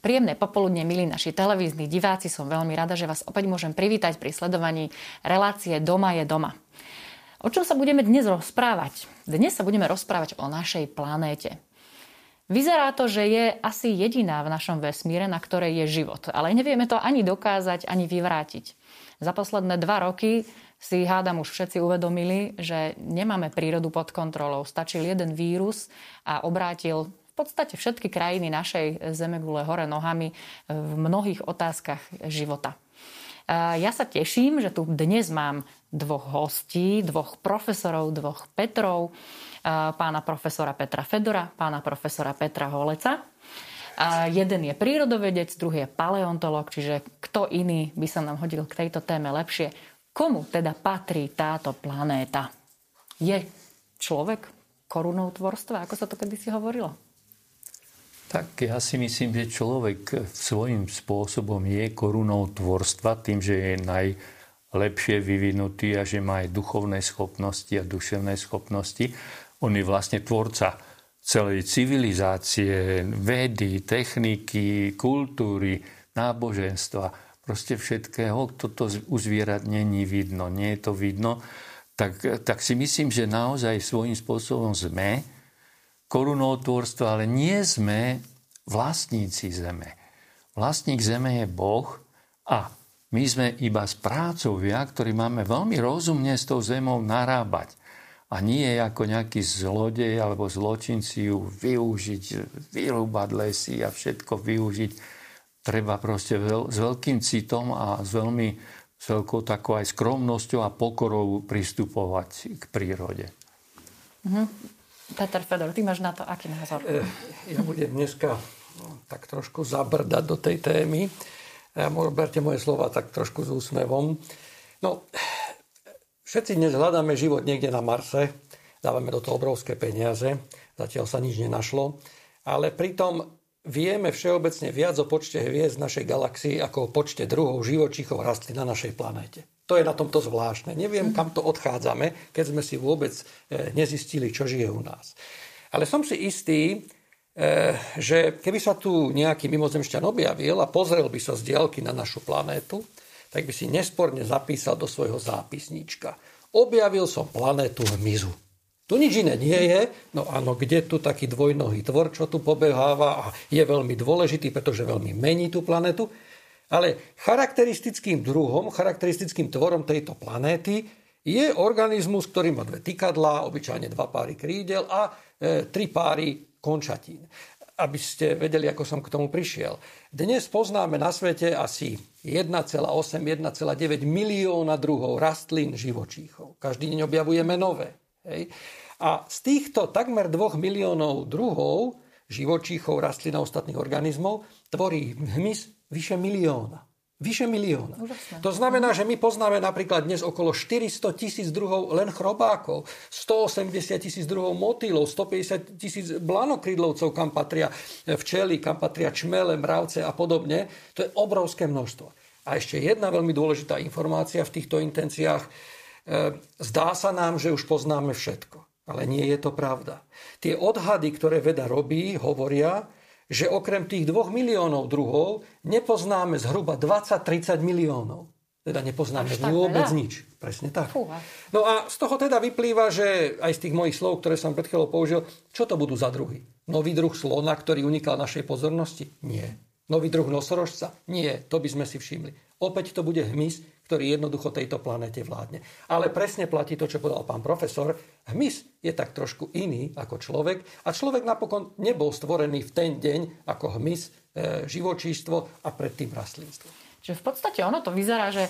Príjemné popoludne, milí naši televízni diváci. Som veľmi rada, že vás opäť môžem privítať pri sledovaní relácie Doma je doma. O čom sa budeme dnes rozprávať? Dnes sa budeme rozprávať o našej planéte. Vyzerá to, že je asi jediná v našom vesmíre, na ktorej je život. Ale nevieme to ani dokázať, ani vyvrátiť. Za posledné dva roky si hádam už všetci uvedomili, že nemáme prírodu pod kontrolou. Stačil jeden vírus a obrátil podstate všetky krajiny našej zemegule hore nohami v mnohých otázkach života. Ja sa teším, že tu dnes mám dvoch hostí, dvoch profesorov, dvoch Petrov, pána profesora Petra Fedora, pána profesora Petra Holeca. Jeden je prírodovedec, druhý je paleontolog, čiže kto iný by sa nám hodil k tejto téme lepšie. Komu teda patrí táto planéta? Je človek korunou tvorstva, ako sa to kedysi hovorilo? Tak ja si myslím, že človek svojím spôsobom je korunou tvorstva tým, že je najlepšie vyvinutý a že má aj duchovné schopnosti a duševné schopnosti. On je vlastne tvorca celej civilizácie, vedy, techniky, kultúry, náboženstva, proste všetkého. Toto u zvierat není vidno, nie je to vidno. Tak, tak si myslím, že naozaj svojím spôsobom sme korunotvorstva, ale nie sme vlastníci zeme. Vlastník zeme je Boh a my sme iba správcovia, ktorí máme veľmi rozumne s tou zemou narábať. A nie ako nejaký zlodej alebo zločinci ju využiť, vyrúbať lesy a všetko využiť. Treba proste veľ, s veľkým citom a s veľmi s veľkou takou aj skromnosťou a pokorou pristupovať k prírode. Mm-hmm. Peter Fedor, ty máš na to aký názor? Eh, ja budem dneska no, tak trošku zabrdať do tej témy. Berte moje slova tak trošku s úsmevom. No, všetci dnes hľadáme život niekde na Marse, dávame do toho obrovské peniaze, zatiaľ sa nič nenašlo, ale pritom vieme všeobecne viac o počte hviezd našej galaxii ako o počte druhov živočíchov rastlín na našej planéte. To je na tomto zvláštne. Neviem, kam to odchádzame, keď sme si vôbec e, nezistili, čo žije u nás. Ale som si istý, e, že keby sa tu nejaký mimozemšťan objavil a pozrel by sa z diaľky na našu planétu, tak by si nesporne zapísal do svojho zápisníčka. Objavil som planétu hmyzu. Tu nič iné nie je, no áno, kde tu taký dvojnohý tvor, čo tu pobeháva a je veľmi dôležitý, pretože veľmi mení tú planetu. Ale charakteristickým druhom, charakteristickým tvorom tejto planéty je organizmus, ktorý má dve tykadlá, obyčajne dva páry krídel a e, tri páry končatín. Aby ste vedeli, ako som k tomu prišiel. Dnes poznáme na svete asi 1,8-1,9 milióna druhov rastlín, živočíchov. Každý deň objavujeme nové. Hej. A z týchto takmer 2 miliónov druhov živočíchov, rastlín a ostatných organizmov tvorí hmyz Vyše milióna. Vyše milióna. Úžasné. To znamená, že my poznáme napríklad dnes okolo 400 tisíc druhov len chrobákov, 180 tisíc druhov motýlov, 150 tisíc blanokrydlovcov, kam patria včely, kam patria čmele, mravce a podobne. To je obrovské množstvo. A ešte jedna veľmi dôležitá informácia v týchto intenciách. E, zdá sa nám, že už poznáme všetko. Ale nie je to pravda. Tie odhady, ktoré veda robí, hovoria, že okrem tých dvoch miliónov druhov nepoznáme zhruba 20-30 miliónov. Teda nepoznáme vôbec veľa? nič. Presne tak. Fúha. No a z toho teda vyplýva, že aj z tých mojich slov, ktoré som pred chvíľou použil, čo to budú za druhy? Nový druh slona, ktorý unikal našej pozornosti? Nie. Nový druh nosorožca? Nie. To by sme si všimli. Opäť to bude hmyz, ktorý jednoducho tejto planete vládne. Ale presne platí to, čo povedal pán profesor. Hmyz je tak trošku iný ako človek a človek napokon nebol stvorený v ten deň ako hmyz, e, živočístvo a predtým rastlinstvo. Čiže v podstate ono to vyzerá, že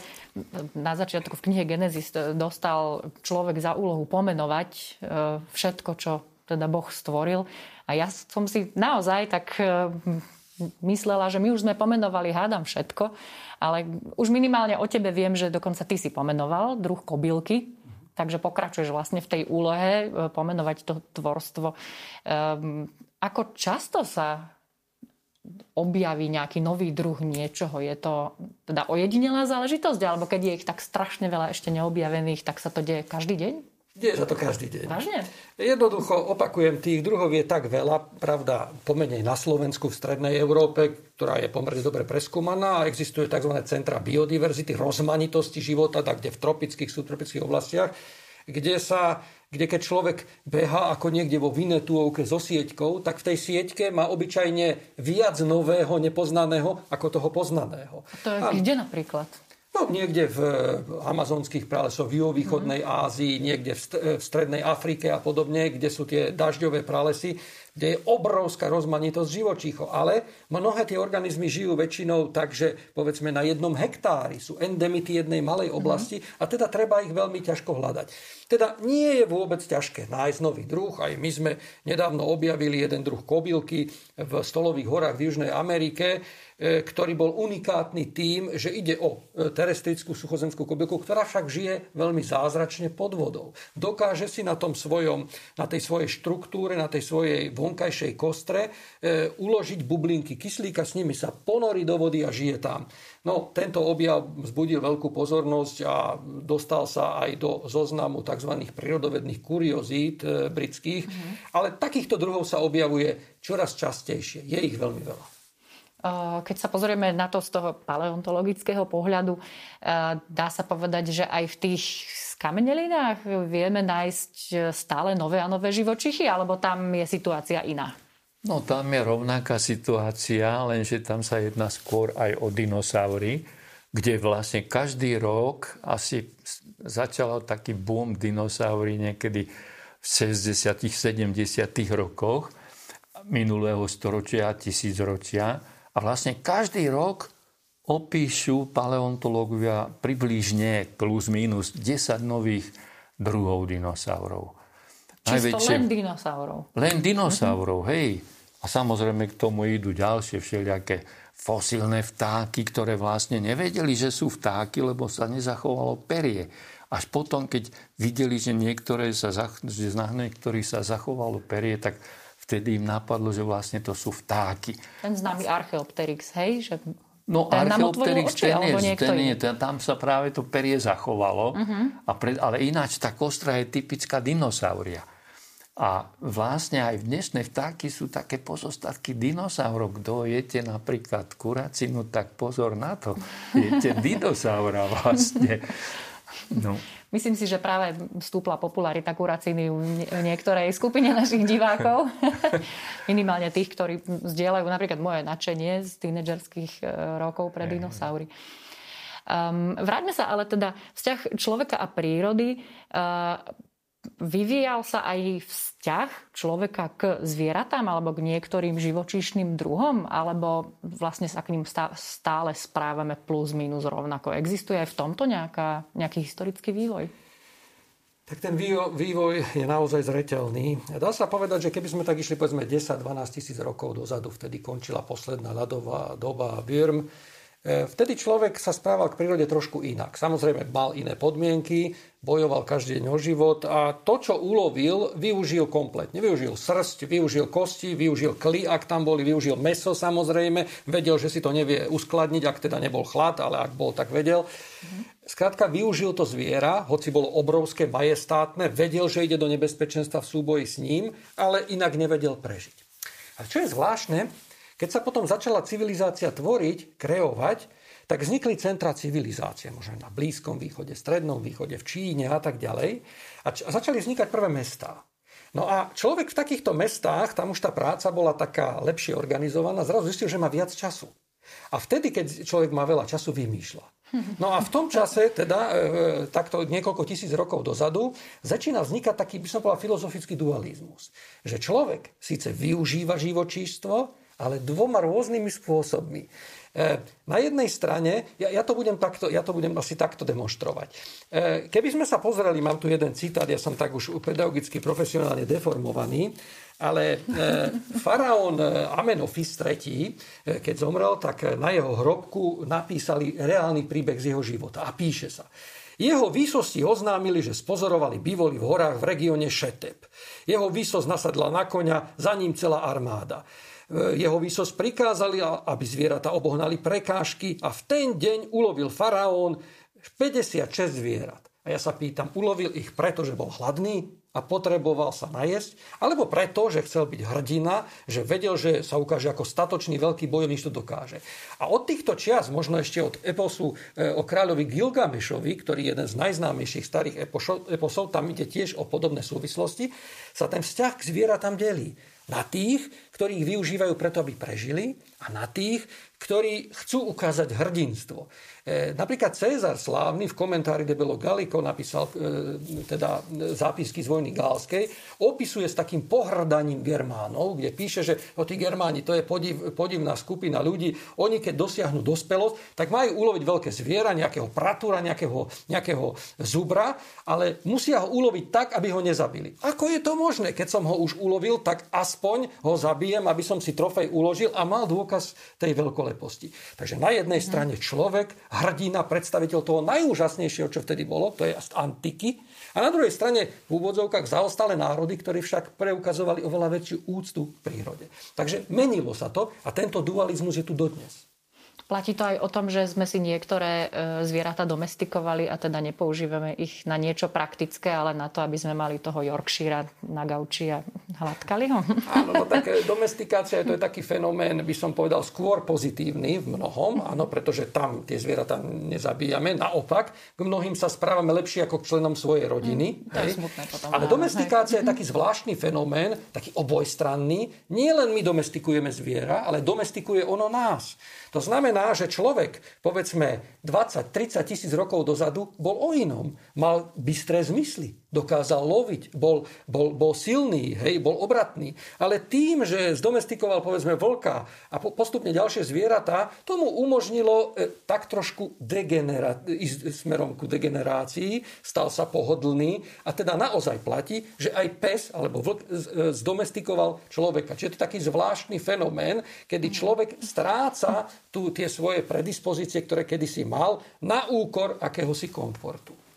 na začiatku v knihe Genesis dostal človek za úlohu pomenovať e, všetko, čo teda Boh stvoril. A ja som si naozaj tak e, myslela, že my už sme pomenovali, hádam všetko. Ale už minimálne o tebe viem, že dokonca ty si pomenoval druh kobylky, takže pokračuješ vlastne v tej úlohe e, pomenovať to tvorstvo. Um, ako často sa objaví nejaký nový druh niečoho? Je to teda ojedinelá záležitosť? Alebo keď je ich tak strašne veľa ešte neobjavených, tak sa to deje každý deň? Deje sa to každý deň. Vážne? Jednoducho opakujem, tých druhov je tak veľa, pravda, pomenej na Slovensku, v strednej Európe, ktorá je pomerne dobre preskúmaná a existuje tzv. centra biodiverzity, rozmanitosti života, tak kde v tropických, subtropických oblastiach, kde sa kde keď človek beha ako niekde vo Vinetúovke so sieťkou, tak v tej sieťke má obyčajne viac nového, nepoznaného ako toho poznaného. A to je a, kde napríklad? No, niekde v amazonských pralesoch, v juhovýchodnej mm. Ázii, niekde v, v strednej Afrike a podobne, kde sú tie dažďové pralesy, kde je obrovská rozmanitosť živočíchov. Ale mnohé tie organizmy žijú väčšinou tak, že povedzme na jednom hektári sú endemity jednej malej oblasti mm. a teda treba ich veľmi ťažko hľadať. Teda nie je vôbec ťažké nájsť nový druh. Aj my sme nedávno objavili jeden druh kobylky v stolových horách v Južnej Amerike, E, ktorý bol unikátny tým, že ide o e, terestrickú suchozemskú kobylku, ktorá však žije veľmi zázračne pod vodou. Dokáže si na, tom svojom, na tej svojej štruktúre, na tej svojej vonkajšej kostre e, uložiť bublinky kyslíka, s nimi sa ponorí do vody a žije tam. No, tento objav vzbudil veľkú pozornosť a dostal sa aj do zoznamu tzv. prírodovedných kuriozít britských, mm-hmm. ale takýchto druhov sa objavuje čoraz častejšie. Je ich veľmi veľa. Keď sa pozrieme na to z toho paleontologického pohľadu, dá sa povedať, že aj v tých skamenelinách vieme nájsť stále nové a nové živočichy, alebo tam je situácia iná? No tam je rovnaká situácia, lenže tam sa jedná skôr aj o dinosaury, kde vlastne každý rok asi začal taký boom dinosaury niekedy v 60 70 rokoch minulého storočia, tisícročia a vlastne každý rok opíšu paleontológovia približne plus minus 10 nových druhov dinosaurov. Čisto Najväčšie... len dinosaurov. Len dinosaurov, mm-hmm. hej. A samozrejme k tomu idú ďalšie všelijaké fosílne vtáky, ktoré vlastne nevedeli, že sú vtáky, lebo sa nezachovalo perie. Až potom, keď videli, že niektoré sa, že na niektorých sa zachovalo perie, tak vtedy im napadlo, že vlastne to sú vtáky. Ten známy Archeopteryx, hej? Že No Archeopteryx, ten, je, ten nie, ten, tam sa práve to perie zachovalo, uh-huh. a pred, ale ináč tá kostra je typická dinosauria. A vlastne aj dnešné vtáky sú také pozostatky dinosaurov. Kto jete napríklad kuracinu, tak pozor na to. Jete dinosaura vlastne. No. Myslím si, že práve stúpla popularita kuraciny u niektorej skupine našich divákov. Minimálne tých, ktorí zdieľajú napríklad moje nadšenie z tínedžerských e, rokov pre dinosaury. Um, vráťme sa ale teda vzťah človeka a prírody. Uh, vyvíjal sa aj vzťah človeka k zvieratám alebo k niektorým živočíšnym druhom, alebo vlastne sa k ním stále správame plus minus rovnako. Existuje aj v tomto nejaká, nejaký historický vývoj? Tak ten vývoj je naozaj zreteľný. Dá sa povedať, že keby sme tak išli povedzme 10-12 tisíc rokov dozadu, vtedy končila posledná ľadová doba E, vtedy človek sa správal k prírode trošku inak. Samozrejme mal iné podmienky, bojoval každý deň o život a to, čo ulovil, využil kompletne. Využil srst, využil kosti, využil kly, ak tam boli, využil meso samozrejme. Vedel, že si to nevie uskladniť, ak teda nebol chlad, ale ak bol, tak vedel. Skrátka, využil to zviera, hoci bolo obrovské, majestátne, vedel, že ide do nebezpečenstva v súboji s ním, ale inak nevedel prežiť. A čo je zvláštne, keď sa potom začala civilizácia tvoriť, kreovať, tak vznikli centra civilizácie, možno na Blízkom východe, Strednom východe, v Číne a tak ďalej. A, č- a začali vznikať prvé mestá. No a človek v takýchto mestách, tam už tá práca bola taká lepšie organizovaná, zrazu zistil, že má viac času. A vtedy, keď človek má veľa času, vymýšľa. No a v tom čase, teda e, takto niekoľko tisíc rokov dozadu, začína vznikať taký, by som povedal, filozofický dualizmus. Že človek síce využíva živočíštvo, ale dvoma rôznymi spôsobmi. E, na jednej strane, ja, ja, to budem takto, ja to budem asi takto demonstrovať. E, keby sme sa pozreli, mám tu jeden citát, ja som tak už pedagogicky profesionálne deformovaný, ale e, faraón Amenofis III, keď zomrel, tak na jeho hrobku napísali reálny príbeh z jeho života a píše sa. Jeho výsosti oznámili, že spozorovali bývoli v horách v regióne Šetep. Jeho výsosť nasadla na koňa, za ním celá armáda. E, jeho výsosť prikázali, aby zvieratá obohnali prekážky a v ten deň ulovil faraón 56 zvierat. A ja sa pýtam, ulovil ich preto, že bol hladný a potreboval sa najesť, alebo preto, že chcel byť hrdina, že vedel, že sa ukáže ako statočný veľký bojovník, to dokáže. A od týchto čias, možno ešte od eposu e, o kráľovi Gilgamešovi, ktorý je jeden z najznámejších starých eposov, eposov tam ide tiež o podobné súvislosti, sa ten vzťah k zvieratám delí. Na tých, ktorých využívajú preto, aby prežili a na tých, ktorí chcú ukázať hrdinstvo. E, napríklad Cezar Slávny v komentári de Bello Gallico napísal e, teda zápisky z vojny gálskej, opisuje s takým pohrdaním Germánov, kde píše, že o tí Germáni to je podiv, podivná skupina ľudí, oni keď dosiahnu dospelosť, tak majú uloviť veľké zviera, nejakého pratúra, nejakého, nejakého zubra, ale musia ho uloviť tak, aby ho nezabili. Ako je to možné? Keď som ho už ulovil, tak aspoň ho zabijem, aby som si trofej uložil a mal dôkaz tej veľkoleposti. Takže na jednej strane človek hrdina, predstaviteľ toho najúžasnejšieho, čo vtedy bolo, to je z antiky. A na druhej strane v úvodzovkách zaostalé národy, ktorí však preukazovali oveľa väčšiu úctu v prírode. Takže menilo sa to a tento dualizmus je tu dodnes. Platí to aj o tom, že sme si niektoré e, zvieratá domestikovali a teda nepoužívame ich na niečo praktické, ale na to, aby sme mali toho Yorkshire na gauči a hladkali ho? Áno, no tak e, domestikácia to je taký fenomén, by som povedal, skôr pozitívny v mnohom, áno, pretože tam tie zvieratá nezabíjame. Naopak, k mnohým sa správame lepšie ako k členom svojej rodiny. Mm, to je smutné potom. Ale domestikácia hej. je taký zvláštny fenomén, taký obojstranný. Nie len my domestikujeme zviera, ale domestikuje ono nás. To znamená, že človek, povedzme 20-30 tisíc rokov dozadu, bol o inom. Mal bystré zmysly dokázal loviť, bol, bol, bol silný, hej, bol obratný. Ale tým, že zdomestikoval povedzme vlka a po, postupne ďalšie zvieratá, tomu umožnilo e, tak trošku degenera- ísť smerom ku degenerácii, stal sa pohodlný a teda naozaj platí, že aj pes alebo vlk e, zdomestikoval človeka. Čiže to taký zvláštny fenomén, kedy človek stráca tu tie svoje predispozície, ktoré kedysi mal, na úkor akéhosi komfortu.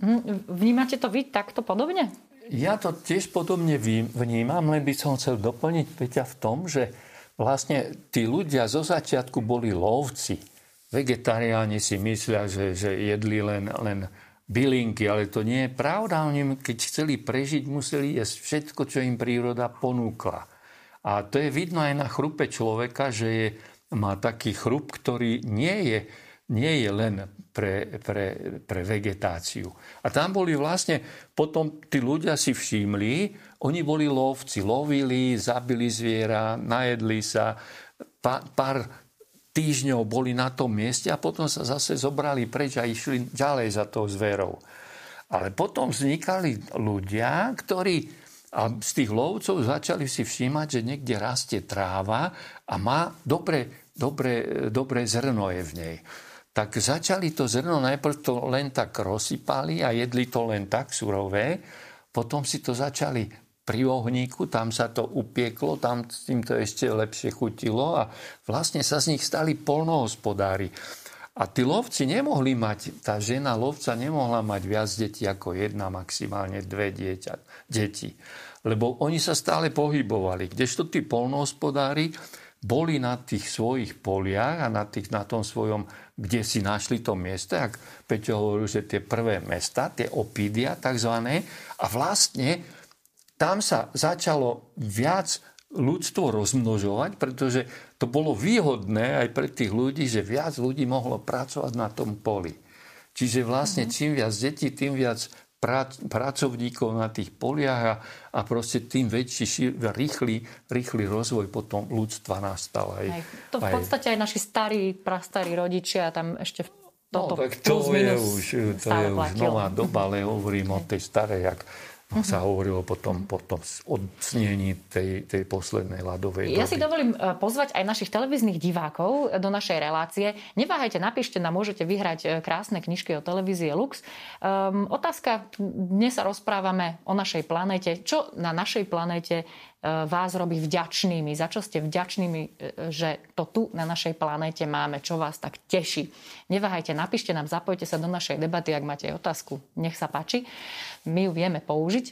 Hm, vnímate to vy takto podobne? Ja to tiež podobne vnímam, len by som chcel doplniť Peťa v tom, že vlastne tí ľudia zo začiatku boli lovci. Vegetariáni si myslia, že, že jedli len, len bylinky, ale to nie je pravda. Oni, keď chceli prežiť, museli jesť všetko, čo im príroda ponúkla. A to je vidno aj na chrupe človeka, že je, má taký chrup, ktorý nie je nie je len pre, pre, pre vegetáciu. A tam boli vlastne, potom tí ľudia si všimli, oni boli lovci, lovili, zabili zviera, najedli sa, pár, pár týždňov boli na tom mieste a potom sa zase zobrali preč a išli ďalej za tou zverou. Ale potom vznikali ľudia, ktorí a z tých lovcov začali si všímať, že niekde rastie tráva a má dobre, dobre, dobre zrno je v nej tak začali to zrno, najprv to len tak rozsypali a jedli to len tak surové, potom si to začali pri ohníku, tam sa to upieklo, tam s tým to ešte lepšie chutilo a vlastne sa z nich stali polnohospodári. A tí lovci nemohli mať, tá žena lovca nemohla mať viac detí ako jedna, maximálne dve dieťa, deti. Lebo oni sa stále pohybovali. Kdežto tí polnohospodári boli na tých svojich poliach a na, tých, na tom svojom kde si našli to miesto, ak Peťo hovoril, že tie prvé mesta, tie opídia tzv. A vlastne tam sa začalo viac ľudstvo rozmnožovať, pretože to bolo výhodné aj pre tých ľudí, že viac ľudí mohlo pracovať na tom poli. Čiže vlastne mhm. čím viac detí, tým viac pracovníkov na tých poliach a, a proste tým väčší, rýchly, rýchly rozvoj potom ľudstva nastal. Aj, aj, to v podstate aj naši starí, prastarí rodičia tam ešte v toto no, tak to je už, to je už nová doba, ale hovorím o tej starej, jak uh-huh. sa hovorilo potom, potom odsnení tej, tej poslednej ľadovej Ja doby. si dovolím e, pozvať aj našich televíznych divákov do našej relácie. Neváhajte, napíšte nám, môžete vyhrať e, krásne knižky o televízie Lux. Um, otázka, dnes sa rozprávame o našej planéte. Čo na našej planéte vás robí vďačnými, za čo ste vďačnými, e, že to tu na našej planéte máme, čo vás tak teší. Neváhajte, napíšte nám, zapojte sa do našej debaty, ak máte otázku. Nech sa páči. My ju vieme použiť.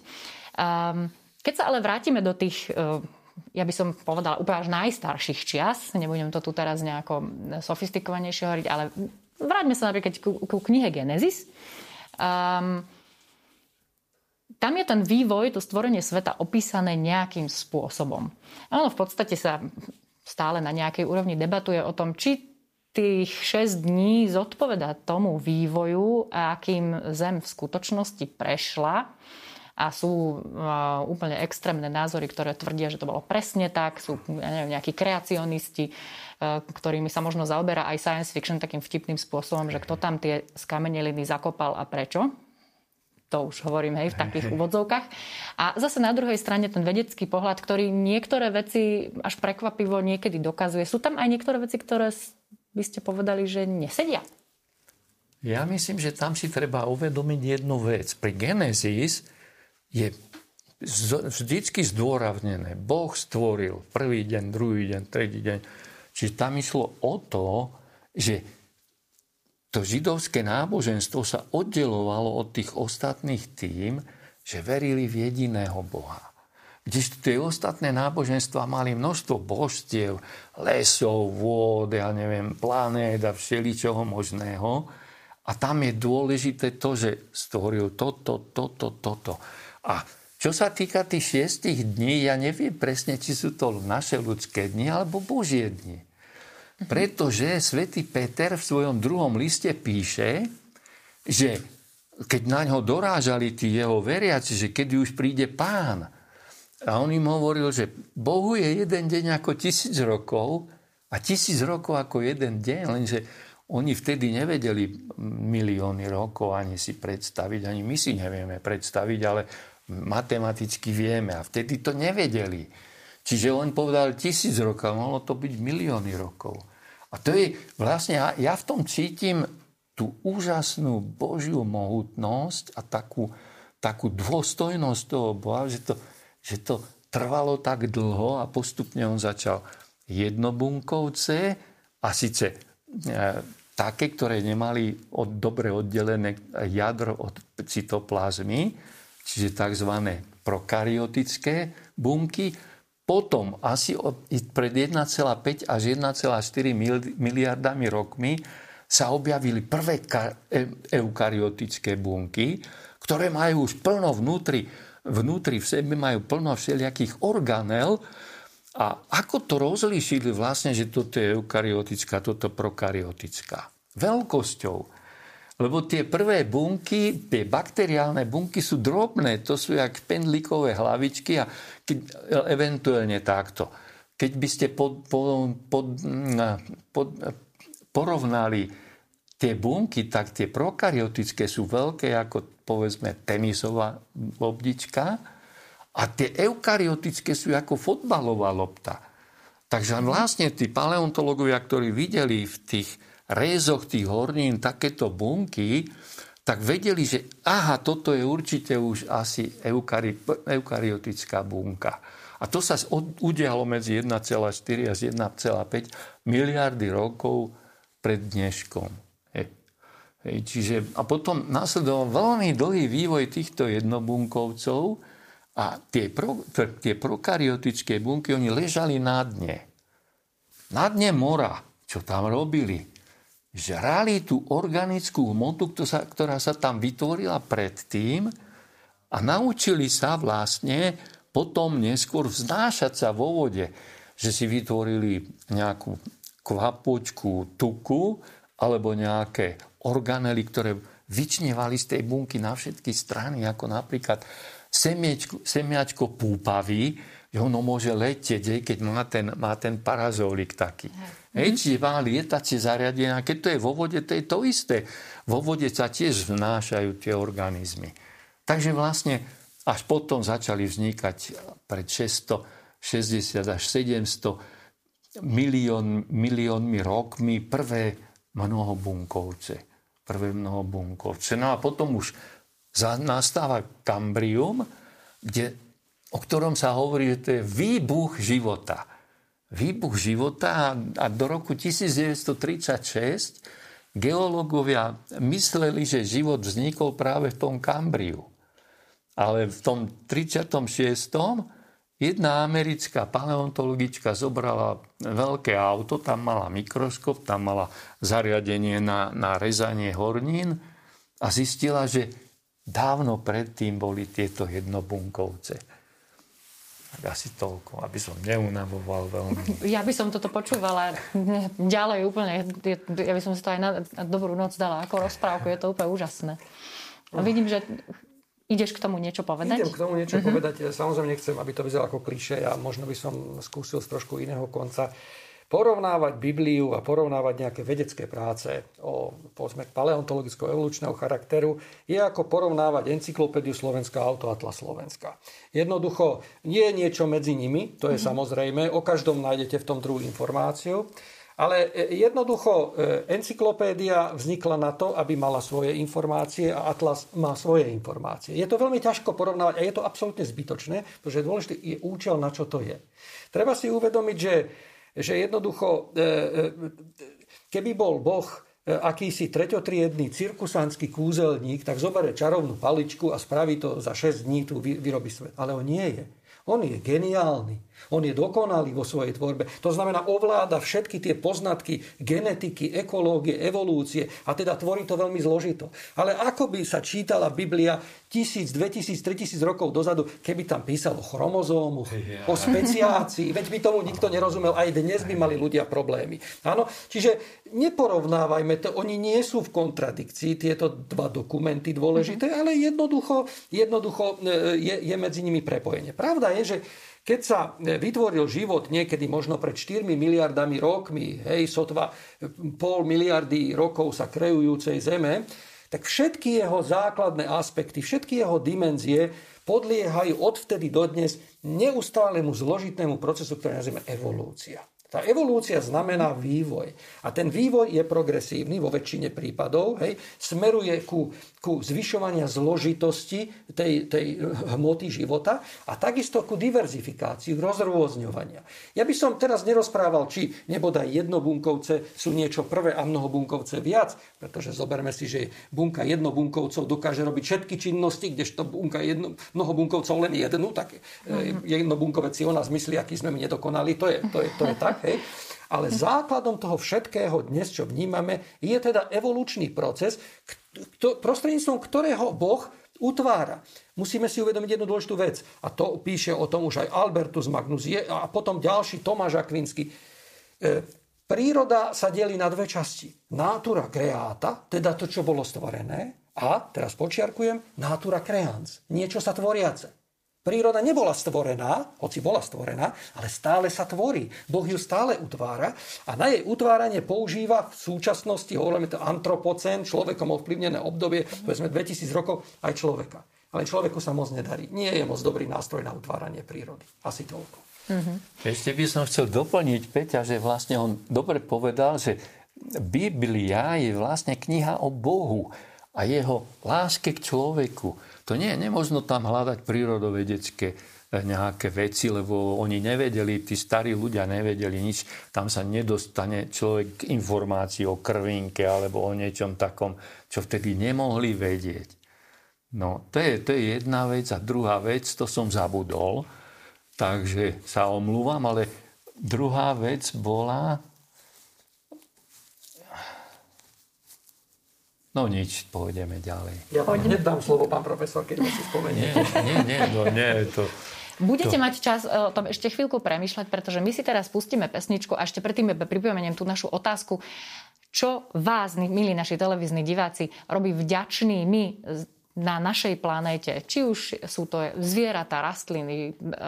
Ehm, keď sa ale vrátime do tých e, ja by som povedala úplne až najstarších čias, nebudem to tu teraz nejako sofistikovanejšie hovoriť, ale vráťme sa napríklad ku, ku knihe Genesis. Um, tam je ten vývoj, to stvorenie sveta opísané nejakým spôsobom. Áno, v podstate sa stále na nejakej úrovni debatuje o tom, či tých 6 dní zodpoveda tomu vývoju, akým Zem v skutočnosti prešla. A sú uh, úplne extrémne názory, ktoré tvrdia, že to bolo presne tak. Sú ja neviem, nejakí kreacionisti, uh, ktorými sa možno zaoberá aj science fiction takým vtipným spôsobom, že kto tam tie skameneliny zakopal a prečo to už hovorím hej, v takých úvodzovkách. A zase na druhej strane ten vedecký pohľad, ktorý niektoré veci až prekvapivo niekedy dokazuje. Sú tam aj niektoré veci, ktoré by ste povedali, že nesedia? Ja myslím, že tam si treba uvedomiť jednu vec. Pri Genesis je vždycky zdôravnené. Boh stvoril prvý deň, druhý deň, tretí deň. Čiže tam išlo o to, že to židovské náboženstvo sa oddelovalo od tých ostatných tým, že verili v jediného Boha. Kdežto tie ostatné náboženstva mali množstvo božstiev, lesov, vôd, ja neviem, planét a všeličoho možného. A tam je dôležité to, že stvoril toto, toto, toto. A čo sa týka tých šiestich dní, ja neviem presne, či sú to naše ľudské dni alebo Božie dni. Pretože svätý Peter v svojom druhom liste píše, že keď na ňo dorážali tí jeho veriaci, že kedy už príde pán, a on im hovoril, že Bohu je jeden deň ako tisíc rokov a tisíc rokov ako jeden deň, lenže oni vtedy nevedeli milióny rokov ani si predstaviť, ani my si nevieme predstaviť, ale matematicky vieme a vtedy to nevedeli. Čiže on povedal tisíc rokov, mohlo to byť milióny rokov. A to je vlastne, ja, ja v tom cítim tú úžasnú Božiu mohutnosť a takú, takú dôstojnosť toho Boha, že to, že to trvalo tak dlho a postupne on začal jednobunkovce a síce e, také, ktoré nemali od, dobre oddelené jadro od cytoplazmy, čiže tzv. prokaryotické bunky, potom asi pred 1,5 až 1,4 miliardami rokmi sa objavili prvé e, eukaryotické bunky, ktoré majú už plno vnútri, vnútri v sebe majú plno všelijakých organel. A ako to rozlíšili vlastne, že toto je eukaryotická, toto prokaryotická? Veľkosťou lebo tie prvé bunky, tie bakteriálne bunky sú drobné, to sú jak pendlikové hlavičky a keď, eventuálne takto. Keď by ste pod, pod, pod, pod, porovnali tie bunky, tak tie prokaryotické sú veľké ako povedzme tenisová lobdička a tie eukaryotické sú ako fotbalová lopta. Takže vlastne tí paleontológovia, ktorí videli v tých rézoch tých hornín takéto bunky, tak vedeli, že aha, toto je určite už asi eukari, eukaryotická bunka. A to sa udialo medzi 1,4 až 1,5 miliardy rokov pred dneškom. Hej, čiže, a potom následoval veľmi dlhý vývoj týchto jednobunkovcov a tie, pro, tie prokaryotické bunky, oni ležali na dne. Na dne mora. Čo tam robili? Žrali tú organickú hmotu, ktorá sa tam vytvorila predtým a naučili sa vlastne potom neskôr vznášať sa vo vode, že si vytvorili nejakú kvapočku tuku alebo nejaké organely, ktoré vyčnevali z tej bunky na všetky strany, ako napríklad semiečko, semiačko púpavy, že ono môže letieť, keď má ten, má ten parazólik taký. Hej, čiže má lietacie zariadenia. Keď to je vo vode, to je to isté. Vo vode sa tiež vnášajú tie organizmy. Takže vlastne až potom začali vznikať pred 660 až 700 milión, miliónmi rokmi prvé mnohobunkovce. Prvé mnohobunkovce. No a potom už nastáva Kambrium, kde, o ktorom sa hovorí, že to je výbuch života výbuch života a do roku 1936 geológovia mysleli, že život vznikol práve v tom Kambriu. Ale v tom 36. jedna americká paleontologička zobrala veľké auto, tam mala mikroskop, tam mala zariadenie na, na rezanie hornín A zistila, že dávno predtým boli tieto jednobunkovce. Tak asi toľko, aby som neunavoval veľmi. Ja by som toto počúvala ďalej úplne. Ja by som si to aj na, na dobrú noc dala ako rozprávku. Je to úplne úžasné. A vidím, že ideš k tomu niečo povedať? Idem k tomu niečo uh-huh. povedať. Samozrejme nechcem, aby to vyzeralo ako kliše. Ja možno by som skúsil z trošku iného konca porovnávať Bibliu a porovnávať nejaké vedecké práce o povedzme, paleontologicko-evolučného charakteru je ako porovnávať encyklopédiu Slovenska a autoatlas Slovenska. Jednoducho nie je niečo medzi nimi, to je mm-hmm. samozrejme, o každom nájdete v tom druhú informáciu, ale e, jednoducho e, encyklopédia vznikla na to, aby mala svoje informácie a Atlas má svoje informácie. Je to veľmi ťažko porovnávať a je to absolútne zbytočné, pretože dôležitý je účel, na čo to je. Treba si uvedomiť, že že jednoducho, e, e, keby bol Boh e, akýsi treťotriedný cirkusánsky kúzelník, tak zoberie čarovnú paličku a spraví to za 6 dní, tu vyrobí svet. Ale on nie je. On je geniálny. On je dokonalý vo svojej tvorbe. To znamená, ovláda všetky tie poznatky genetiky, ekológie, evolúcie a teda tvorí to veľmi zložito. Ale ako by sa čítala Biblia tisíc, dve tisíc, tri tisíc rokov dozadu, keby tam písalo chromozómu, ja. o speciácii, veď by tomu nikto nerozumel, aj dnes by mali ľudia problémy. Áno? Čiže neporovnávajme to, oni nie sú v kontradikcii, tieto dva dokumenty dôležité, mm-hmm. ale jednoducho, jednoducho e, je, je medzi nimi prepojenie. Pravda je, že keď sa vytvoril život niekedy možno pred 4 miliardami rokmi, hej, sotva pol miliardy rokov sa krejujúcej Zeme, tak všetky jeho základné aspekty, všetky jeho dimenzie podliehajú odvtedy dodnes neustálemu zložitému procesu, ktorý nazývame evolúcia. Tá evolúcia znamená vývoj. A ten vývoj je progresívny vo väčšine prípadov, hej, smeruje ku, ku zvyšovania zložitosti tej, tej hmoty života a takisto ku diverzifikácii, rozrôzňovania. Ja by som teraz nerozprával, či nebodaj jednobunkovce sú niečo prvé a mnohobunkovce viac, pretože zoberme si, že bunka jednobunkovcov dokáže robiť všetky činnosti, kdežto bunka jedno, mnohobunkovcov len jednu, tak mm-hmm. jednobunkovec si o nás myslí, aký sme my nedokonali, to je, to je, to je tak. Hej? Ale základom toho všetkého dnes, čo vnímame, je teda evolučný proces, prostredníctvom ktorého Boh utvára. Musíme si uvedomiť jednu dôležitú vec. A to píše o tom už aj Albertus Magnus a potom ďalší Tomáš Akvinsky. E, príroda sa delí na dve časti. Natura creata, teda to, čo bolo stvorené, a, teraz počiarkujem, natura creans, niečo sa tvoriace. Príroda nebola stvorená, hoci bola stvorená, ale stále sa tvorí. Boh ju stále utvára a na jej utváranie používa v súčasnosti, hovoríme to antropocén, človekom ovplyvnené obdobie, povedzme 2000 rokov, aj človeka. Ale človeku sa moc nedarí. Nie je moc dobrý nástroj na utváranie prírody. Asi toľko. Mm-hmm. Ešte by som chcel doplniť Peťa, že vlastne on dobre povedal, že Biblia je vlastne kniha o Bohu a jeho láske k človeku. To nie, nemožno tam hľadať prírodovedecké eh, nejaké veci, lebo oni nevedeli, tí starí ľudia nevedeli nič. Tam sa nedostane človek k informácii o krvinke alebo o niečom takom, čo vtedy nemohli vedieť. No, to je, to je jedna vec. A druhá vec, to som zabudol, takže sa omlúvam, ale druhá vec bola, No nič, pôjdeme ďalej. Ja vám hneď dám slovo, pán profesor, keď si spomeniete. Nie, nie, nie, no, nie to... Budete to... mať čas e, o tom ešte chvíľku premyšľať, pretože my si teraz pustíme pesničku a ešte predtým pripomeniem tú našu otázku. Čo vás, milí naši televízni diváci, robí vďačnými na našej planéte, či už sú to zvieratá, rastliny, e,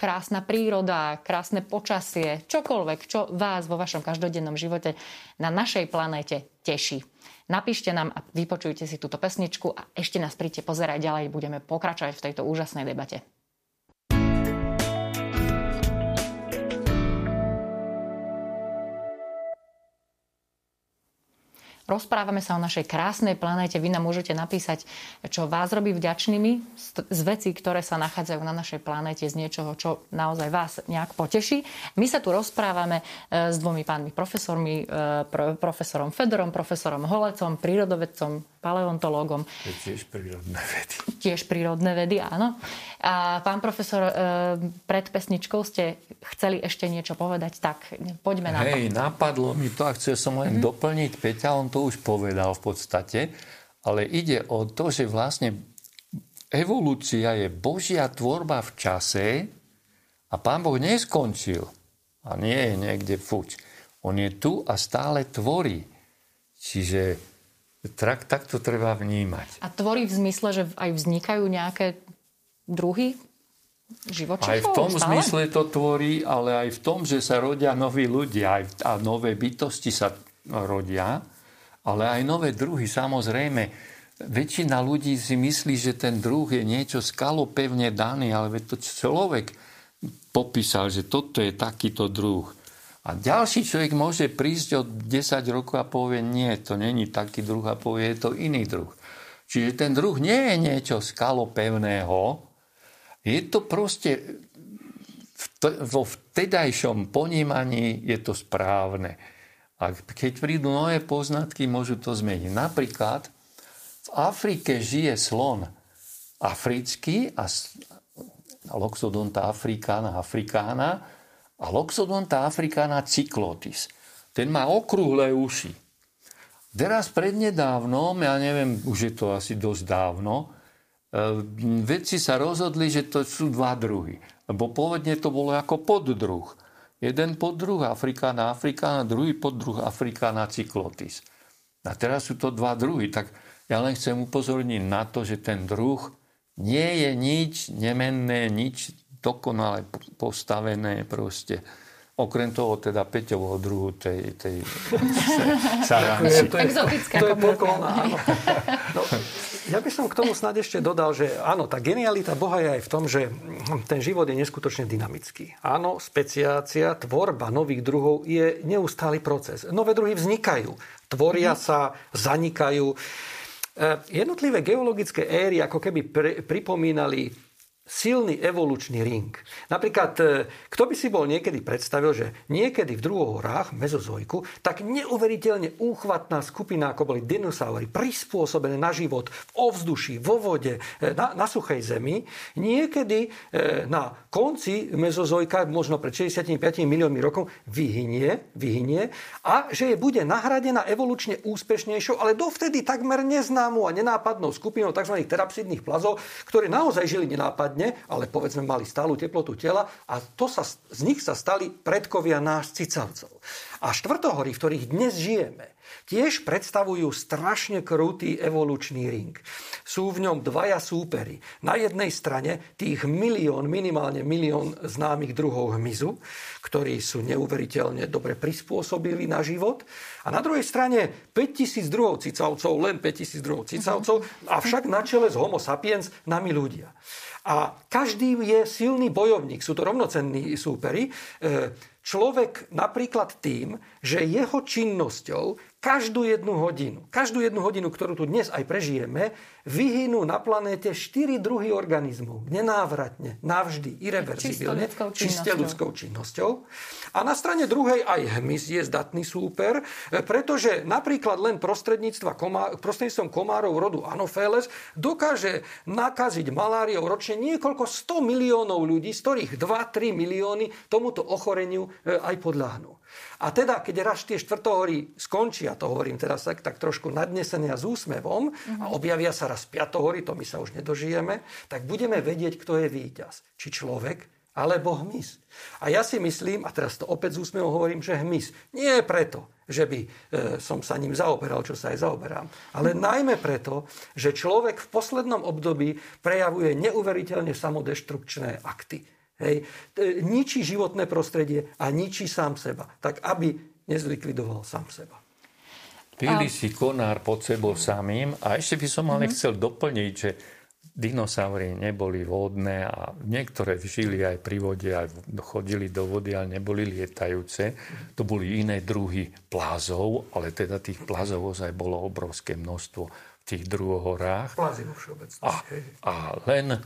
krásna príroda, krásne počasie, čokoľvek, čo vás vo vašom každodennom živote na našej planéte teší. Napíšte nám a vypočujte si túto pesničku a ešte nás príďte pozerať ďalej. Budeme pokračovať v tejto úžasnej debate. Rozprávame sa o našej krásnej planéte. Vy nám môžete napísať, čo vás robí vďačnými z vecí, ktoré sa nachádzajú na našej planéte, z niečoho, čo naozaj vás nejak poteší. My sa tu rozprávame e, s dvomi pánmi profesormi, e, profesorom Fedorom, profesorom Holecom, prírodovedcom, paleontológom. Tiež prírodné vedy. Tiež prírodné vedy, áno. A pán profesor, e, pred pesničkou ste chceli ešte niečo povedať, tak poďme na Hej, napadlo mi to a chcel som len mm-hmm. doplniť. Peťa, on to už povedal v podstate. ale ide o to, že vlastne evolúcia je Božia tvorba v čase a Pán Boh neskončil. A nie je niekde fuč. On je tu a stále tvorí. Čiže tak, tak to treba vnímať. A tvorí v zmysle, že aj vznikajú nejaké druhy živočíchov? Aj v tom stále? zmysle to tvorí, ale aj v tom, že sa rodia noví ľudia aj, a nové bytosti sa rodia, ale aj nové druhy. Samozrejme, väčšina ľudí si myslí, že ten druh je niečo skalopevne daný, ale to človek popísal, že toto je takýto druh. A ďalší človek môže prísť od 10 rokov a povie, nie, to není taký druh a povie, je to iný druh. Čiže ten druh nie je niečo skalopevného, je to proste vo vtedajšom ponímaní je to správne. A keď prídu nové poznatky, môžu to zmeniť. Napríklad v Afrike žije slon africký a Loxodonta africana africana a Loxodonta africana cyclotis. Ten má okrúhle uši. Teraz prednedávnom, ja neviem, už je to asi dosť dávno, e, vedci sa rozhodli, že to sú dva druhy. Lebo pôvodne to bolo ako poddruh. Jeden poddruh Afrikána afrikána, druhý poddruh Afrikána cyclotis. A teraz sú to dva druhy. Tak ja len chcem upozorniť na to, že ten druh nie je nič nemenné, nič dokonale postavené proste. Okrem toho teda Peťovho druhu tej, tej saranci. To je, to je poklona, áno. No, ja by som k tomu snad ešte dodal, že áno, tá genialita Boha je aj v tom, že ten život je neskutočne dynamický. Áno, speciácia, tvorba nových druhov je neustály proces. Nové druhy vznikajú, tvoria sa, zanikajú. E, jednotlivé geologické éry ako keby pripomínali silný evolučný ring. Napríklad, e, kto by si bol niekedy predstavil, že niekedy v druhohorách, mezozojku, tak neuveriteľne úchvatná skupina, ako boli dinosaury, prispôsobené na život v ovzduší, vo vode, e, na, na suchej zemi, niekedy e, na konci mezozojka, možno pred 65 miliónmi rokov, vyhynie, vyhynie a že je bude nahradená evolučne úspešnejšou, ale dovtedy takmer neznámou a nenápadnou skupinou tzv. terapsidných plazov, ktoré naozaj žili nenápadne prípadne, ale povedzme mali stálu teplotu tela a to sa, z nich sa stali predkovia náš cicavcov. A štvrtohory, v ktorých dnes žijeme, tiež predstavujú strašne krutý evolučný ring. Sú v ňom dvaja súpery. Na jednej strane tých milión, minimálne milión známych druhov hmyzu, ktorí sú neuveriteľne dobre prispôsobili na život. A na druhej strane 5000 druhov cicavcov, len 5000 druhov cicavcov, avšak na čele z homo sapiens nami ľudia. A každý je silný bojovník, sú to rovnocenní súperi. E, človek napríklad tým, že jeho činnosťou každú jednu hodinu, každú jednu hodinu, ktorú tu dnes aj prežijeme, vyhynú na planéte štyri druhy organizmov. Nenávratne, navždy, irreverzibilne, čiste ľudskou činnosťou. A na strane druhej aj hmyz je zdatný súper, pretože napríklad len prostredníctvom komárov rodu Anopheles dokáže nakaziť maláriou ročne niekoľko 100 miliónov ľudí, z ktorých 2-3 milióny tomuto ochoreniu e, aj podľahnú. A teda, keď raz tie štvrtohory skončia, to hovorím teraz tak, tak trošku nadnesené a s úsmevom, uh-huh. a objavia sa raz piatohory, to my sa už nedožijeme, tak budeme vedieť, kto je víťaz. Či človek, alebo hmyz. A ja si myslím, a teraz to opäť z úsmevom hovorím, že hmyz nie preto, že by e, som sa ním zaoberal, čo sa aj zaoberám, ale najmä preto, že človek v poslednom období prejavuje neuveriteľne samodeštrukčné akty. Hej. Ničí životné prostredie a ničí sám seba. Tak aby nezlikvidoval sám seba. Pili si konár pod sebou samým a ešte by som ale mm-hmm. chcel doplniť, že dinosaury neboli vodné a niektoré žili aj pri vode, aj chodili do vody, ale neboli lietajúce. To boli iné druhy plázov, ale teda tých plázov aj bolo obrovské množstvo v tých druhohorách. Plázy vo všeobecnosti. A, a len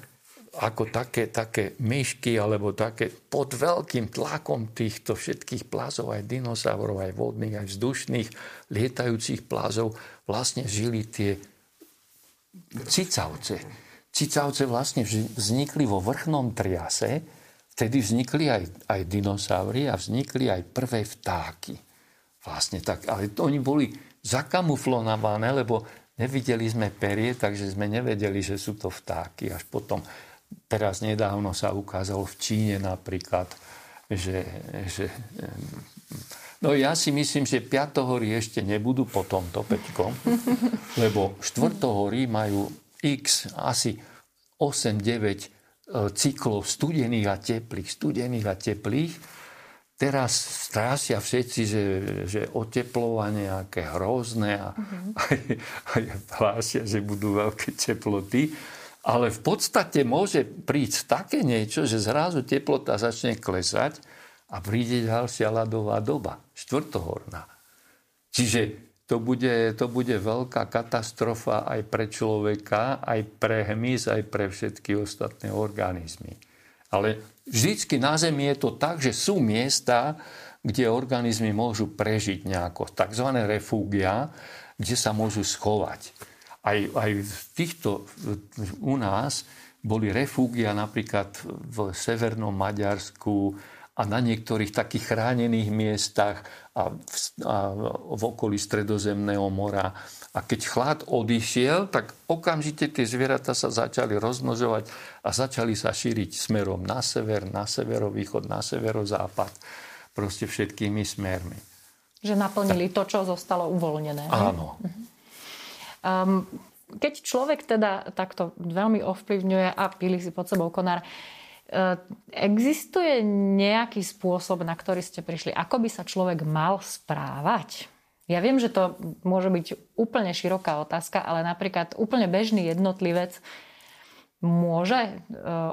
ako také, také myšky alebo také pod veľkým tlakom týchto všetkých plázov, aj dinosaurov, aj vodných, aj vzdušných, lietajúcich plázov, vlastne žili tie cicavce. Cicavce vlastne vznikli vo vrchnom triase, vtedy vznikli aj, aj dinosaury a vznikli aj prvé vtáky. Vlastne tak, ale oni boli zakamuflované, lebo nevideli sme perie, takže sme nevedeli, že sú to vtáky. Až potom, teraz nedávno sa ukázalo v Číne napríklad, že, že No ja si myslím, že piatohory ešte nebudú po tomto peťkom, lebo štvrtohory majú x, asi 8-9 e, cyklov studených a teplých, studených a teplých. Teraz strásia všetci, že, že oteplovanie nejaké hrozné a, uh-huh. a, a hlásia, že budú veľké teploty. Ale v podstate môže prísť také niečo, že zrazu teplota začne klesať a príde ďalšia ľadová doba, štvrtohorná. Čiže to bude, to bude veľká katastrofa aj pre človeka, aj pre hmyz, aj pre všetky ostatné organizmy. Ale vždycky na Zemi je to tak, že sú miesta, kde organizmy môžu prežiť nejako, tzv. refúgia, kde sa môžu schovať. Aj, aj v týchto, u nás boli refúgia napríklad v severnom Maďarsku, a na niektorých takých chránených miestach a v, a v okolí Stredozemného mora. A keď chlad odišiel, tak okamžite tie zvieratá sa začali rozmnožovať a začali sa šíriť smerom na sever, na severovýchod, na severozápad. Proste všetkými smermi. Že naplnili tak. to, čo zostalo uvoľnené. Áno. Um, keď človek teda takto veľmi ovplyvňuje a píli si pod sebou konár, E, existuje nejaký spôsob, na ktorý ste prišli, ako by sa človek mal správať? Ja viem, že to môže byť úplne široká otázka, ale napríklad úplne bežný jednotlivec môže e,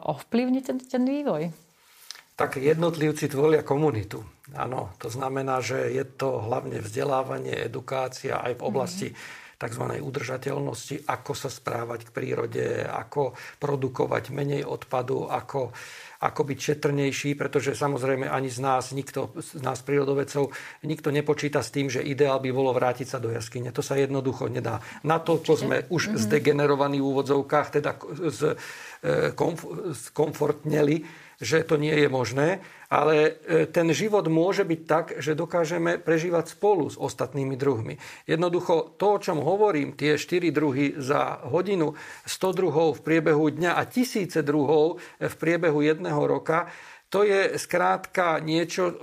ovplyvniť ten, ten vývoj? Tak jednotlivci tvoria komunitu. Áno, to znamená, že je to hlavne vzdelávanie, edukácia aj v oblasti mm-hmm tzv. udržateľnosti, ako sa správať k prírode, ako produkovať menej odpadu, ako, ako byť šetrnejší, pretože samozrejme ani z nás, nikto, z nás prírodovedcov, nikto nepočíta s tým, že ideál by bolo vrátiť sa do jaskyne. To sa jednoducho nedá. Na to, čo sme už mm-hmm. zdegenerovaní v úvodzovkách, teda z, e, komf- komfortneli, že to nie je možné, ale e, ten život môže byť tak, že dokážeme prežívať spolu s ostatnými druhmi. Jednoducho to, o čom hovorím, tie 4 druhy za hodinu, 100 druhov v priebehu dňa a tisíce druhov v priebehu jedného roka, to je skrátka niečo, e,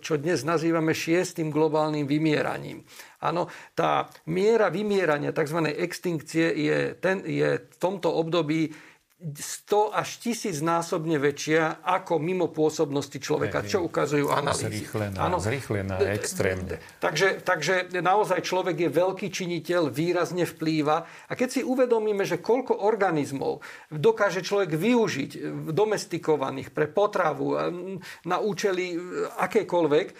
čo dnes nazývame šiestým globálnym vymieraním. Áno, tá miera vymierania, tzv. extinkcie, je, ten, je v tomto období 100 až 1000 násobne väčšia ako mimo pôsobnosti človeka, čo ukazujú analýzy. Zrýchlená, ano. zrýchlená extrémne. Takže, takže naozaj človek je veľký činiteľ, výrazne vplýva. A keď si uvedomíme, že koľko organizmov dokáže človek využiť domestikovaných pre potravu na účely e, akékoľvek, e,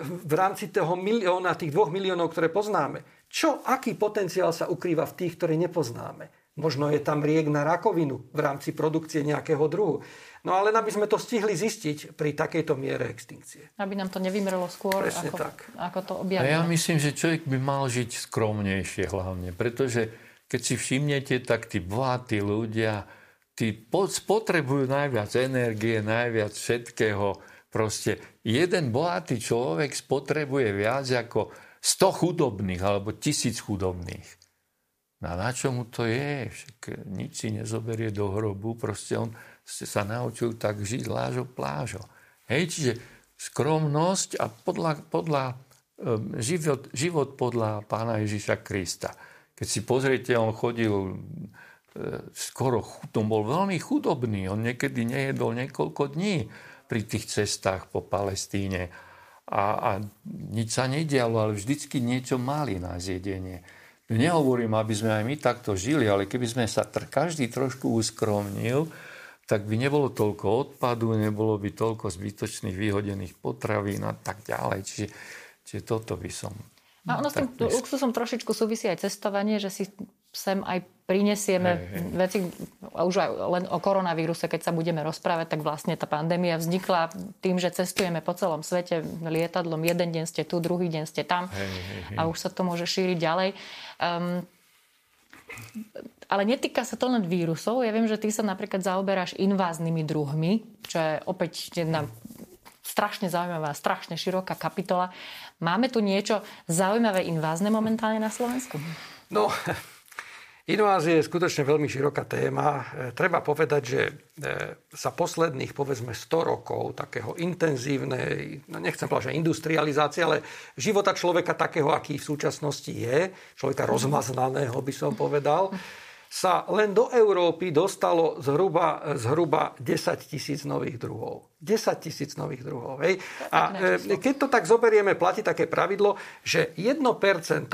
v rámci toho milióna, tých dvoch miliónov, ktoré poznáme, čo, aký potenciál sa ukrýva v tých, ktoré nepoznáme? Možno je tam riek na rakovinu v rámci produkcie nejakého druhu. No ale aby sme to stihli zistiť pri takejto miere extinkcie. Aby nám to nevymrelo skôr, ako, tak. ako to objavíme. A ja myslím, že človek by mal žiť skromnejšie hlavne, pretože keď si všimnete, tak tí bohatí ľudia, tí spotrebujú najviac energie, najviac všetkého. Proste jeden bohatý človek spotrebuje viac ako 100 chudobných alebo tisíc chudobných. No a na čo mu to je? Však nič si nezoberie do hrobu, proste on sa naučil tak žiť lážo plážo. Hej, čiže skromnosť a podľa, podľa život, život podľa pána Ježiša Krista. Keď si pozriete, on chodil skoro, on bol veľmi chudobný, on niekedy nejedol niekoľko dní pri tých cestách po Palestíne a, a nič sa nedialo, ale vždycky niečo mali na zjedenie. Nehovorím, aby sme aj my takto žili, ale keby sme sa tr- každý trošku uskromnil, tak by nebolo toľko odpadu, nebolo by toľko zbytočných vyhodených potravín a tak ďalej. Čiže, čiže toto by som... A ono s tým luxusom trošičku súvisí aj cestovanie, že si sem aj prinesieme hey, hey. veci, už aj len o koronavíruse, keď sa budeme rozprávať, tak vlastne tá pandémia vznikla tým, že cestujeme po celom svete lietadlom. Jeden deň ste tu, druhý deň ste tam hey, hey, hey. a už sa to môže šíriť ďalej. Um, ale netýka sa to len vírusov. Ja viem, že ty sa napríklad zaoberáš inváznými druhmi, čo je opäť jedna strašne zaujímavá, strašne široká kapitola. Máme tu niečo zaujímavé invázne momentálne na Slovensku? No, Invázie je skutočne veľmi široká téma. E, treba povedať, že e, za posledných povedzme 100 rokov takého intenzívnej, no nechcem povedať, že industrializácie, ale života človeka takého, aký v súčasnosti je, človeka rozmaznaného by som povedal, sa len do Európy dostalo zhruba, zhruba 10 tisíc nových druhov. 10 tisíc nových druhov. Hej. A e, keď to tak zoberieme, platí také pravidlo, že 1%, 10%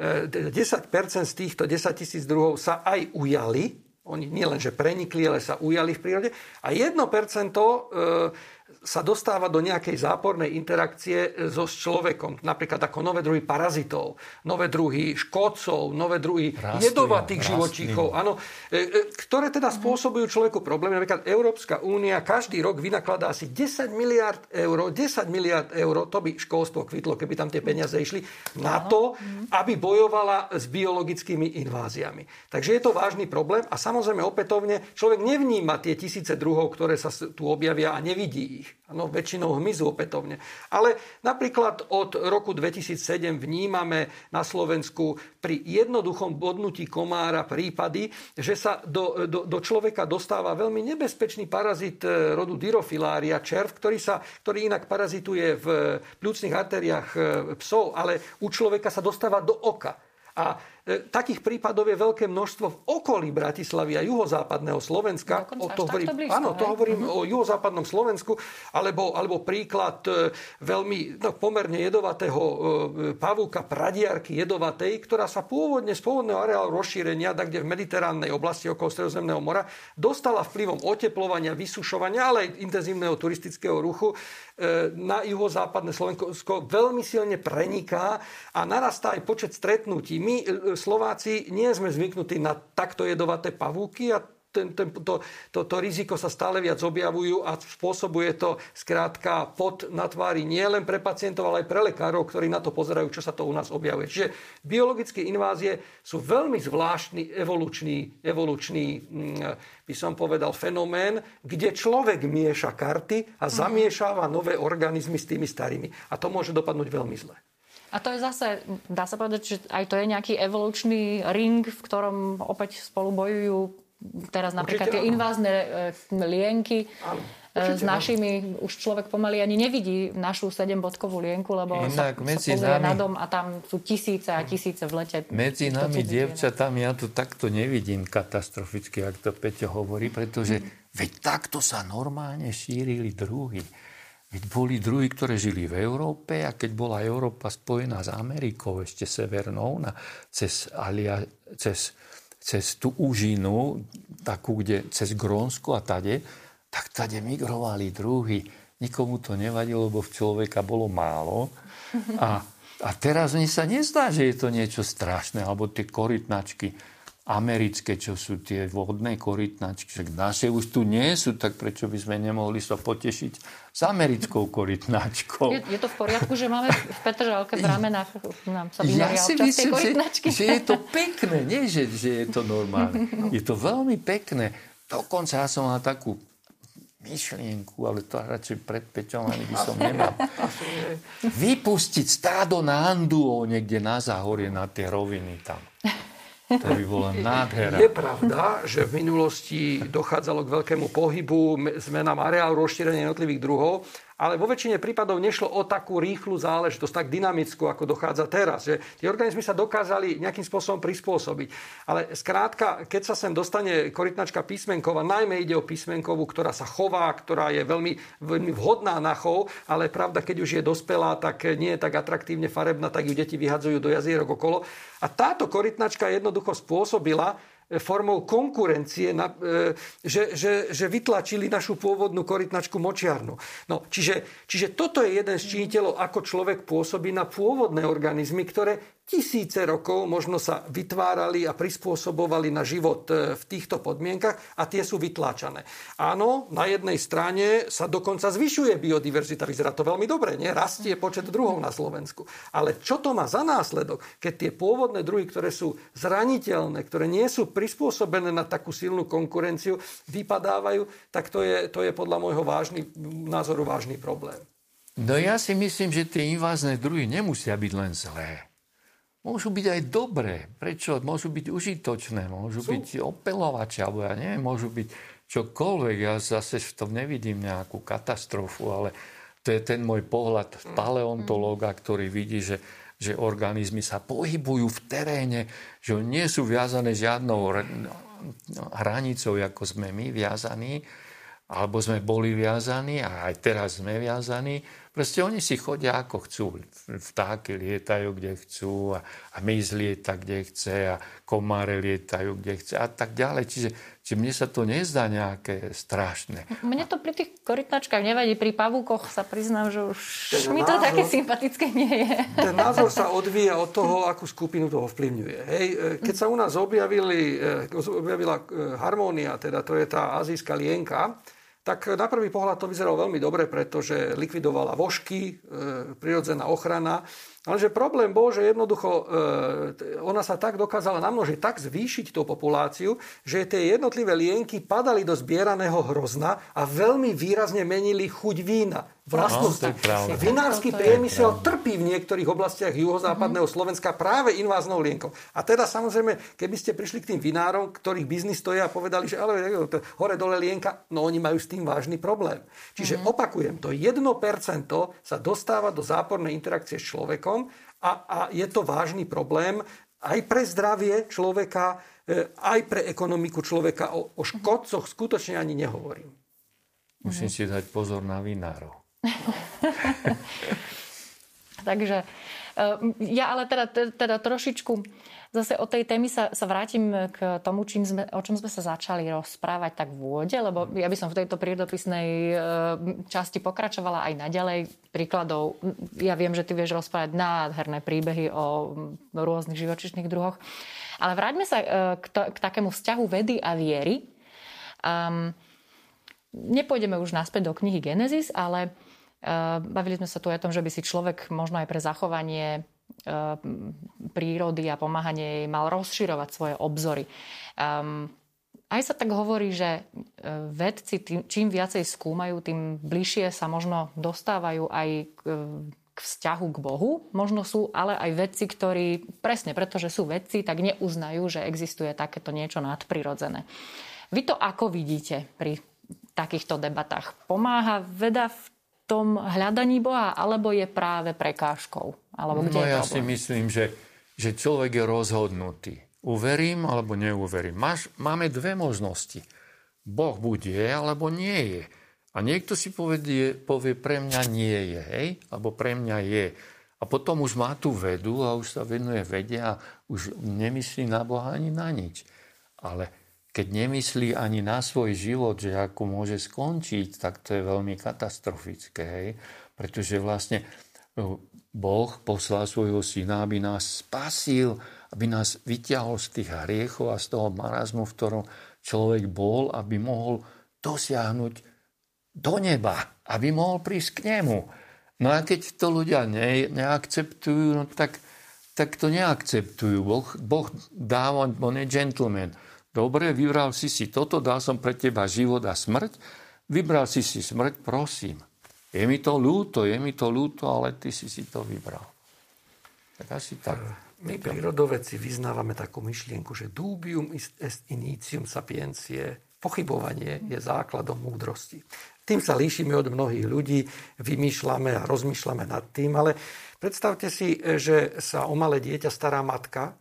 e, z týchto 10 tisíc druhov sa aj ujali, oni nie len, že prenikli, ale sa ujali v prírode, a 1% sa dostáva do nejakej zápornej interakcie so človekom. Napríklad ako nové druhy parazitov, nové druhy škodcov, nové druhy rastlín, jedovatých živočíchov, áno, e, e, ktoré teda spôsobujú človeku problémy. Napríklad Európska únia každý rok vynakladá asi 10 miliard eur, 10 miliard eur, to by školstvo kvitlo, keby tam tie peniaze išli, na to, aby bojovala s biologickými inváziami. Takže je to vážny problém a samozrejme opätovne človek nevníma tie tisíce druhov, ktoré sa tu objavia a nevidí ich. Ano, väčšinou hmyzu opätovne. Ale napríklad od roku 2007 vnímame na Slovensku pri jednoduchom bodnutí komára prípady, že sa do, do, do človeka dostáva veľmi nebezpečný parazit e, rodu Dirofilária, červ, ktorý, sa, ktorý inak parazituje v pľúcnych arteriách e, psov, ale u človeka sa dostáva do oka. A takých prípadov je veľké množstvo v okolí Bratislavy a juhozápadného Slovenska. o to hovorím, blízko, áno, to hovorím uh-huh. o juhozápadnom Slovensku, alebo, alebo príklad e, veľmi no, pomerne jedovatého e, pavúka, pradiarky jedovatej, ktorá sa pôvodne z pôvodného areálu rozšírenia, tak kde v mediteránnej oblasti okolo Stredozemného mora, dostala vplyvom oteplovania, vysušovania, ale aj intenzívneho turistického ruchu na juhozápadné Slovensko veľmi silne preniká a narastá aj počet stretnutí. My Slováci nie sme zvyknutí na takto jedovaté pavúky a ten, ten, to, to, to riziko sa stále viac objavujú a spôsobuje to skrátka pod na tvári nie len pre pacientov, ale aj pre lekárov, ktorí na to pozerajú, čo sa to u nás objavuje. Čiže biologické invázie sú veľmi zvláštny evolučný, evolučný mm, by som povedal, fenomén, kde človek mieša karty a zamiešáva nové organizmy s tými starými. A to môže dopadnúť veľmi zle. A to je zase, dá sa povedať, že aj to je nejaký evolučný ring, v ktorom opäť spolu bojujú teraz napríklad Určite, tie invázne e, lienky. Áno. E, Určite, s našimi áno. už človek pomaly ani nevidí našu 7-bodkovú lienku, lebo Inak sa, medzi sa nami, na dom a tam sú tisíce a tisíce v lete. Medzi nami, dievčatami, ja tu takto nevidím katastroficky, ak to Peťo hovorí, pretože mm. veď takto sa normálne šírili druhy. Boli druhy, ktoré žili v Európe a keď bola Európa spojená s Amerikou, ešte severnou, na, cez, Alia, cez, cez tú úžinu, takú, kde, cez Grónsko a tade, tak tade migrovali druhy. Nikomu to nevadilo, lebo v človeka bolo málo. A, a teraz mi sa nezdá, že je to niečo strašné, alebo tie korytnačky americké, čo sú tie vodné korytnačky. Však naše už tu nie sú, tak prečo by sme nemohli sa potešiť s americkou korytnačkou? Je, je to v poriadku, že máme v Petržalke v ramenách nám sa ja si myslím, že, že je to pekné, nie že, že je to normálne. Je to veľmi pekné. Dokonca ja som mal takú myšlienku, ale to radšej pred Peťom ani by som nemal. Vypustiť stádo na Anduo niekde na záhorie, na tie roviny tam. To by bola nádhera. Je pravda, že v minulosti dochádzalo k veľkému pohybu, zmenám areálu, rozšírenia jednotlivých druhov, ale vo väčšine prípadov nešlo o takú rýchlu záležitosť, tak dynamickú, ako dochádza teraz. Že tie organizmy sa dokázali nejakým spôsobom prispôsobiť. Ale skrátka, keď sa sem dostane korytnačka písmenková, najmä ide o písmenkovú, ktorá sa chová, ktorá je veľmi, veľmi vhodná na chov, ale pravda, keď už je dospelá, tak nie je tak atraktívne farebná, tak ju deti vyhadzujú do jazierok okolo. A táto korytnačka jednoducho spôsobila, formou konkurencie, e, že, že, že vytlačili našu pôvodnú korytnačku močiarnu. No, čiže, čiže toto je jeden z činiteľov, ako človek pôsobí na pôvodné organizmy, ktoré tisíce rokov možno sa vytvárali a prispôsobovali na život e, v týchto podmienkach a tie sú vytláčané. Áno, na jednej strane sa dokonca zvyšuje biodiverzita, vyzerá to veľmi dobre, nie? rastie počet druhov na Slovensku. Ale čo to má za následok, keď tie pôvodné druhy, ktoré sú zraniteľné, ktoré nie sú prispôsobené na takú silnú konkurenciu, vypadávajú, tak to je, to je podľa môjho vážny, názoru vážny problém. No ja si myslím, že tie invázne druhy nemusia byť len zlé môžu byť aj dobré. Prečo? Môžu byť užitočné, môžu Sú. byť opelovače, alebo ja neviem, môžu byť čokoľvek. Ja zase v tom nevidím nejakú katastrofu, ale to je ten môj pohľad paleontológa, ktorý vidí, že, že organizmy sa pohybujú v teréne, že nie sú viazané žiadnou hranicou, ako sme my viazaní, alebo sme boli viazaní a aj teraz sme viazaní. Proste oni si chodia ako chcú. Vtáky lietajú, kde chcú a, a myz lieta, kde chce a komáre lietajú, kde chce a tak ďalej. Čiže, čiže mne sa to nezdá nejaké strašné. Mne to pri tých korytnačkách nevadí. Pri pavúkoch sa priznám, že už ten mi to názor, také sympatické nie je. Ten názor sa odvíja od toho, akú skupinu to ovplyvňuje. Hej, e, keď sa u nás objavili, e, objavila e, harmónia, teda to je tá azijská lienka, tak na prvý pohľad to vyzeralo veľmi dobre, pretože likvidovala vožky, e, prirodzená ochrana Lenže problém bol, že jednoducho e, ona sa tak dokázala namnožiť, tak zvýšiť tú populáciu, že tie jednotlivé lienky padali do zbieraného hrozna a veľmi výrazne menili chuť vína. Vlastnosti. No, Vinársky priemysel trpí v niektorých oblastiach juhozápadného mm-hmm. Slovenska práve inváznou lienkou. A teda samozrejme, keby ste prišli k tým vinárom, ktorých biznis stojí a povedali, že ale hore dole lienka, no oni majú s tým vážny problém. Čiže mm-hmm. opakujem, to 1% sa dostáva do zápornej interakcie s človekom človekom a, a je to vážny problém aj pre zdravie človeka, e, aj pre ekonomiku človeka. O, o škodcoch skutočne ani nehovorím. Musím si dať pozor na vinárov. Takže ja ale teda, teda trošičku zase o tej témy sa, sa vrátim k tomu, čím sme, o čom sme sa začali rozprávať tak v úvode, lebo ja by som v tejto prírodopisnej e, časti pokračovala aj naďalej príkladov. Ja viem, že ty vieš rozprávať nádherné príbehy o rôznych živočišných druhoch. Ale vráťme sa e, k, to, k takému vzťahu vedy a viery. Um, nepôjdeme už naspäť do knihy Genesis, ale bavili sme sa tu aj o tom, že by si človek možno aj pre zachovanie Eh, prírody a pomáhanie jej mal rozširovať svoje obzory. Um, aj sa tak hovorí, že eh, vedci tým, čím viacej skúmajú, tým bližšie sa možno dostávajú aj k vzťahu k Bohu. Možno sú ale aj vedci, ktorí presne pretože sú vedci, tak neuznajú, že existuje takéto niečo nadprirodzené. Vy to ako vidíte pri takýchto debatách? Pomáha veda v tom hľadaní Boha, alebo je práve prekážkou? Alebo kde no je ja si myslím, že, že človek je rozhodnutý. Uverím alebo neuverím. Máš, máme dve možnosti. Boh buď je, alebo nie je. A niekto si povedie, povie, pre mňa nie je, hej? Alebo pre mňa je. A potom už má tú vedu a už sa venuje vede a už nemyslí na Boha ani na nič. Ale keď nemyslí ani na svoj život, že ako môže skončiť, tak to je veľmi katastrofické. Hej? Pretože vlastne no, Boh poslal svojho syna, aby nás spasil, aby nás vyťahol z tých hriechov a z toho marazmu, v ktorom človek bol, aby mohol dosiahnuť do neba, aby mohol prísť k nemu. No a keď to ľudia ne, neakceptujú, no tak, tak to neakceptujú. Boh, boh dáva, on je gentleman Dobre, vybral si si toto, dal som pre teba život a smrť. Vybral si si smrť, prosím. Je mi to ľúto, je mi to ľúto, ale ty si si to vybral. Tak asi tak. My prírodovedci vyznávame takú myšlienku, že dubium est initium sapiencie, pochybovanie je základom múdrosti. Tým sa líšime od mnohých ľudí, vymýšľame a rozmýšľame nad tým, ale predstavte si, že sa o malé dieťa stará matka,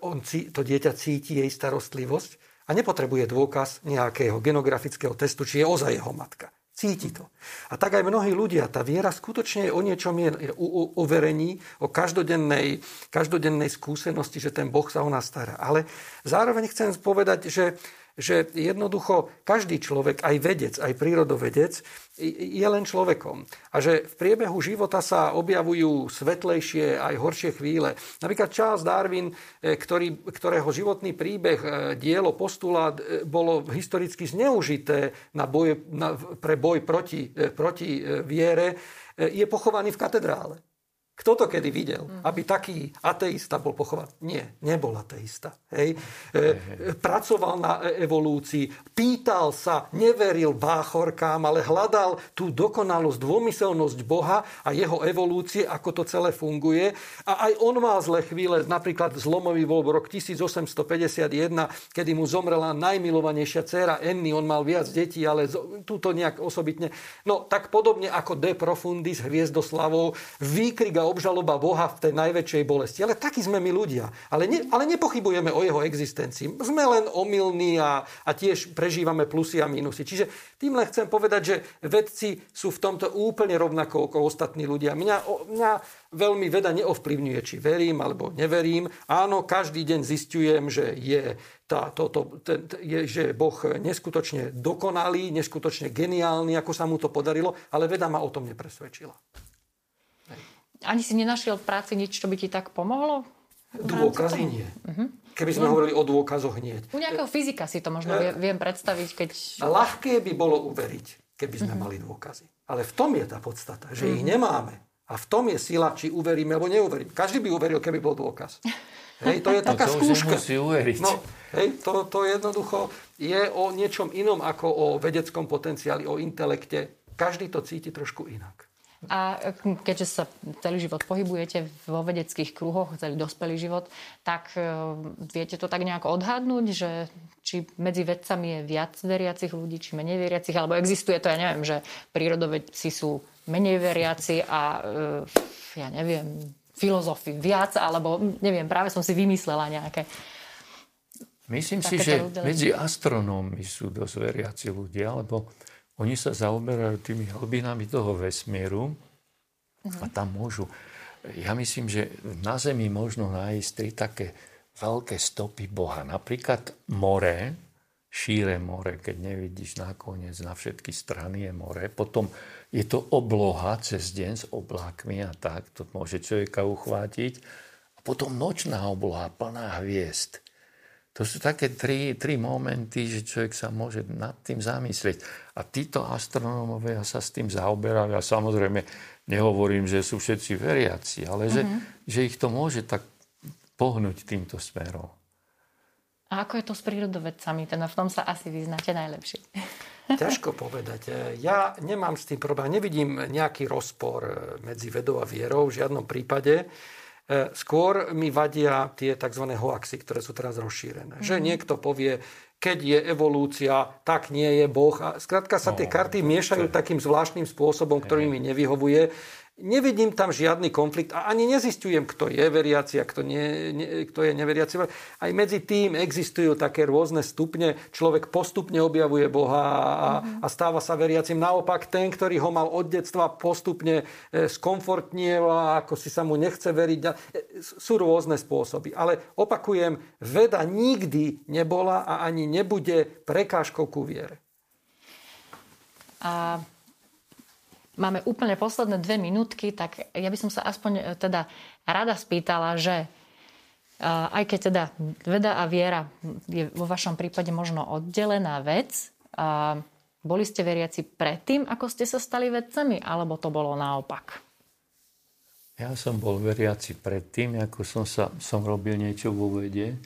on, to dieťa cíti jej starostlivosť a nepotrebuje dôkaz nejakého genografického testu, či je ozaj jeho matka. Cíti to. A tak aj mnohí ľudia, tá viera skutočne je o niečom je o uverení, o každodennej, každodennej skúsenosti, že ten Boh sa o nás stará. Ale zároveň chcem povedať, že že jednoducho každý človek, aj vedec, aj prírodovedec, je len človekom. A že v priebehu života sa objavujú svetlejšie aj horšie chvíle. Napríklad Charles Darwin, e, ktorý, ktorého životný príbeh, e, dielo, postulát e, bolo historicky zneužité na boje, na, pre boj proti, proti viere, je pochovaný v katedrále. Kto to kedy videl? Aby taký ateista bol pochovaný? Nie, nebol ateista. Hej. E, pracoval na e, evolúcii, pýtal sa, neveril báchorkám, ale hľadal tú dokonalosť, dômyselnosť Boha a jeho evolúcie, ako to celé funguje. A aj on mal zlé chvíle, napríklad zlomový bol rok 1851, kedy mu zomrela najmilovanejšia dcéra Enny, on mal viac detí, ale túto nejak osobitne. No tak podobne ako De Profundis, Hviezdoslavov, výkrik obžaloba Boha v tej najväčšej bolesti. Ale takí sme my ľudia. Ale, ne, ale nepochybujeme o jeho existencii. Sme len omylní a, a tiež prežívame plusy a minusy. Čiže tým len chcem povedať, že vedci sú v tomto úplne rovnako ako ostatní ľudia. Mňa, mňa veľmi veda neovplyvňuje, či verím alebo neverím. Áno, každý deň zistujem, že je, tá, to, to, ten, je, že Boh neskutočne dokonalý, neskutočne geniálny, ako sa mu to podarilo, ale veda ma o tom nepresvedčila. Ani si nenašiel v práci nič, čo by ti tak pomohlo? Dôkazy nie. Uh-huh. Keby sme no. hovorili o dôkazoch hneď. U nejakého fyzika si to možno uh, viem predstaviť, keď... Ľahké by bolo uveriť, keby sme uh-huh. mali dôkazy. Ale v tom je tá podstata, že uh-huh. ich nemáme. A v tom je sila, či uveríme alebo neuveríme. Každý by uveril, keby bol dôkaz. Hej, to je no taká to skúška. uveriť. No, hej, to, to jednoducho je o niečom inom ako o vedeckom potenciáli, o intelekte. Každý to cíti trošku inak. A keďže sa celý život pohybujete vo vedeckých kruhoch, celý dospelý život, tak e, viete to tak nejako odhadnúť, že či medzi vedcami je viac veriacich ľudí, či menej veriacich, alebo existuje to, ja neviem, že prírodovedci sú menej veriaci a e, ja neviem, filozofi viac, alebo neviem, práve som si vymyslela nejaké. Myslím si, že medzi astronómmi sú dosť veriaci ľudia, lebo oni sa zaoberajú tými hlbinami toho vesmíru uh-huh. a tam môžu... Ja myslím, že na Zemi možno nájsť tri také veľké stopy Boha. Napríklad more, šíre more, keď nevidíš nakoniec na všetky strany je more. Potom je to obloha cez deň s oblákmi a tak, to môže človeka uchvátiť. A potom nočná obloha plná hviezd. To sú také tri, tri momenty, že človek sa môže nad tým zamyslieť. A títo astronómovia sa s tým zaoberajú. A samozrejme, nehovorím, že sú všetci veriaci, ale že, mm-hmm. že ich to môže tak pohnúť týmto smerom. A ako je to s prírodovedcami? Teda v tom sa asi vyznáte najlepšie. Ťažko povedať. Ja nemám s tým problém. Nevidím nejaký rozpor medzi vedou a vierou v žiadnom prípade. E, skôr mi vadia tie tzv. hoaxy, ktoré sú teraz rozšírené. Mm-hmm. Že mhm. niekto povie, keď je evolúcia, tak nie je Boh. A skrátka sa tie no, karty miešajú takým zvláštnym spôsobom, ktorý mi nevyhovuje. Nevidím tam žiadny konflikt a ani nezistujem, kto je veriaci a kto, nie, nie, kto je neveriaci. Aj medzi tým existujú také rôzne stupne. Človek postupne objavuje Boha a, a stáva sa veriacim. Naopak ten, ktorý ho mal od detstva, postupne e, skomfortnieva, ako si sa mu nechce veriť. E, sú rôzne spôsoby. Ale opakujem, veda nikdy nebola a ani nebude prekážkou ku viere. A máme úplne posledné dve minútky, tak ja by som sa aspoň e, teda rada spýtala, že e, aj keď teda veda a viera je vo vašom prípade možno oddelená vec, boli ste veriaci predtým, ako ste sa stali vedcami, alebo to bolo naopak? Ja som bol veriaci predtým, ako som, sa, som robil niečo vo vede.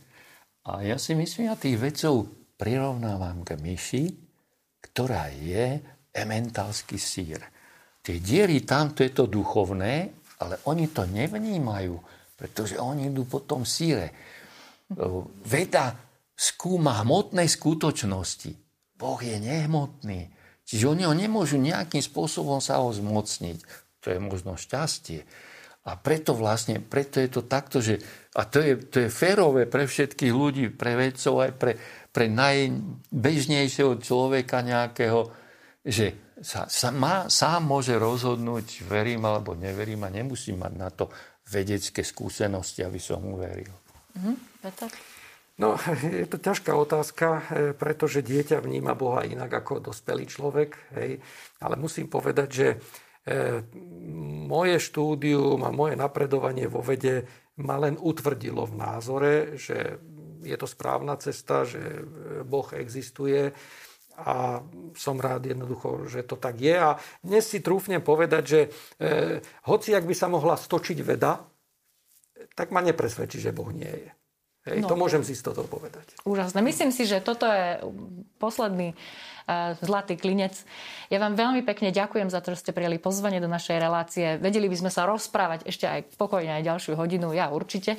A ja si myslím, ja tých vedcov prirovnávam k myši, ktorá je ementalský sír tie diery tamto je to duchovné, ale oni to nevnímajú, pretože oni idú po tom síre. Veda skúma hmotnej skutočnosti. Boh je nehmotný. Čiže oni ho nemôžu nejakým spôsobom sa ho zmocniť. To je možno šťastie. A preto vlastne, preto je to takto, že, a to je, to je férové pre všetkých ľudí, pre vedcov, aj pre, pre najbežnejšieho človeka nejakého, že sa, sa má, sám môže rozhodnúť, verím alebo neverím a nemusím mať na to vedecké skúsenosti, aby som uveril. Mm-hmm. No, je to ťažká otázka, e, pretože dieťa vníma Boha inak ako dospelý človek. Hej. Ale musím povedať, že e, moje štúdium a moje napredovanie vo vede ma len utvrdilo v názore, že je to správna cesta, že Boh existuje a som rád jednoducho, že to tak je. A dnes si trúfnem povedať, že e, hoci ak by sa mohla stočiť veda, tak ma nepresvedčí, že Boh nie je. Hej, no. To môžem si z toho povedať. Úžasné. Myslím si, že toto je posledný uh, zlatý klinec. Ja vám veľmi pekne ďakujem za to, že ste prijali pozvanie do našej relácie. Vedeli by sme sa rozprávať ešte aj pokojne aj ďalšiu hodinu, ja určite.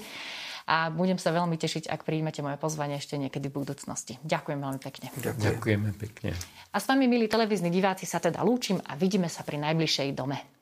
A budem sa veľmi tešiť, ak príjmete moje pozvanie ešte niekedy v budúcnosti. Ďakujem veľmi pekne. Ďakujem. Ďakujeme pekne. A s vami, milí televízni diváci, sa teda lúčim a vidíme sa pri najbližšej dome.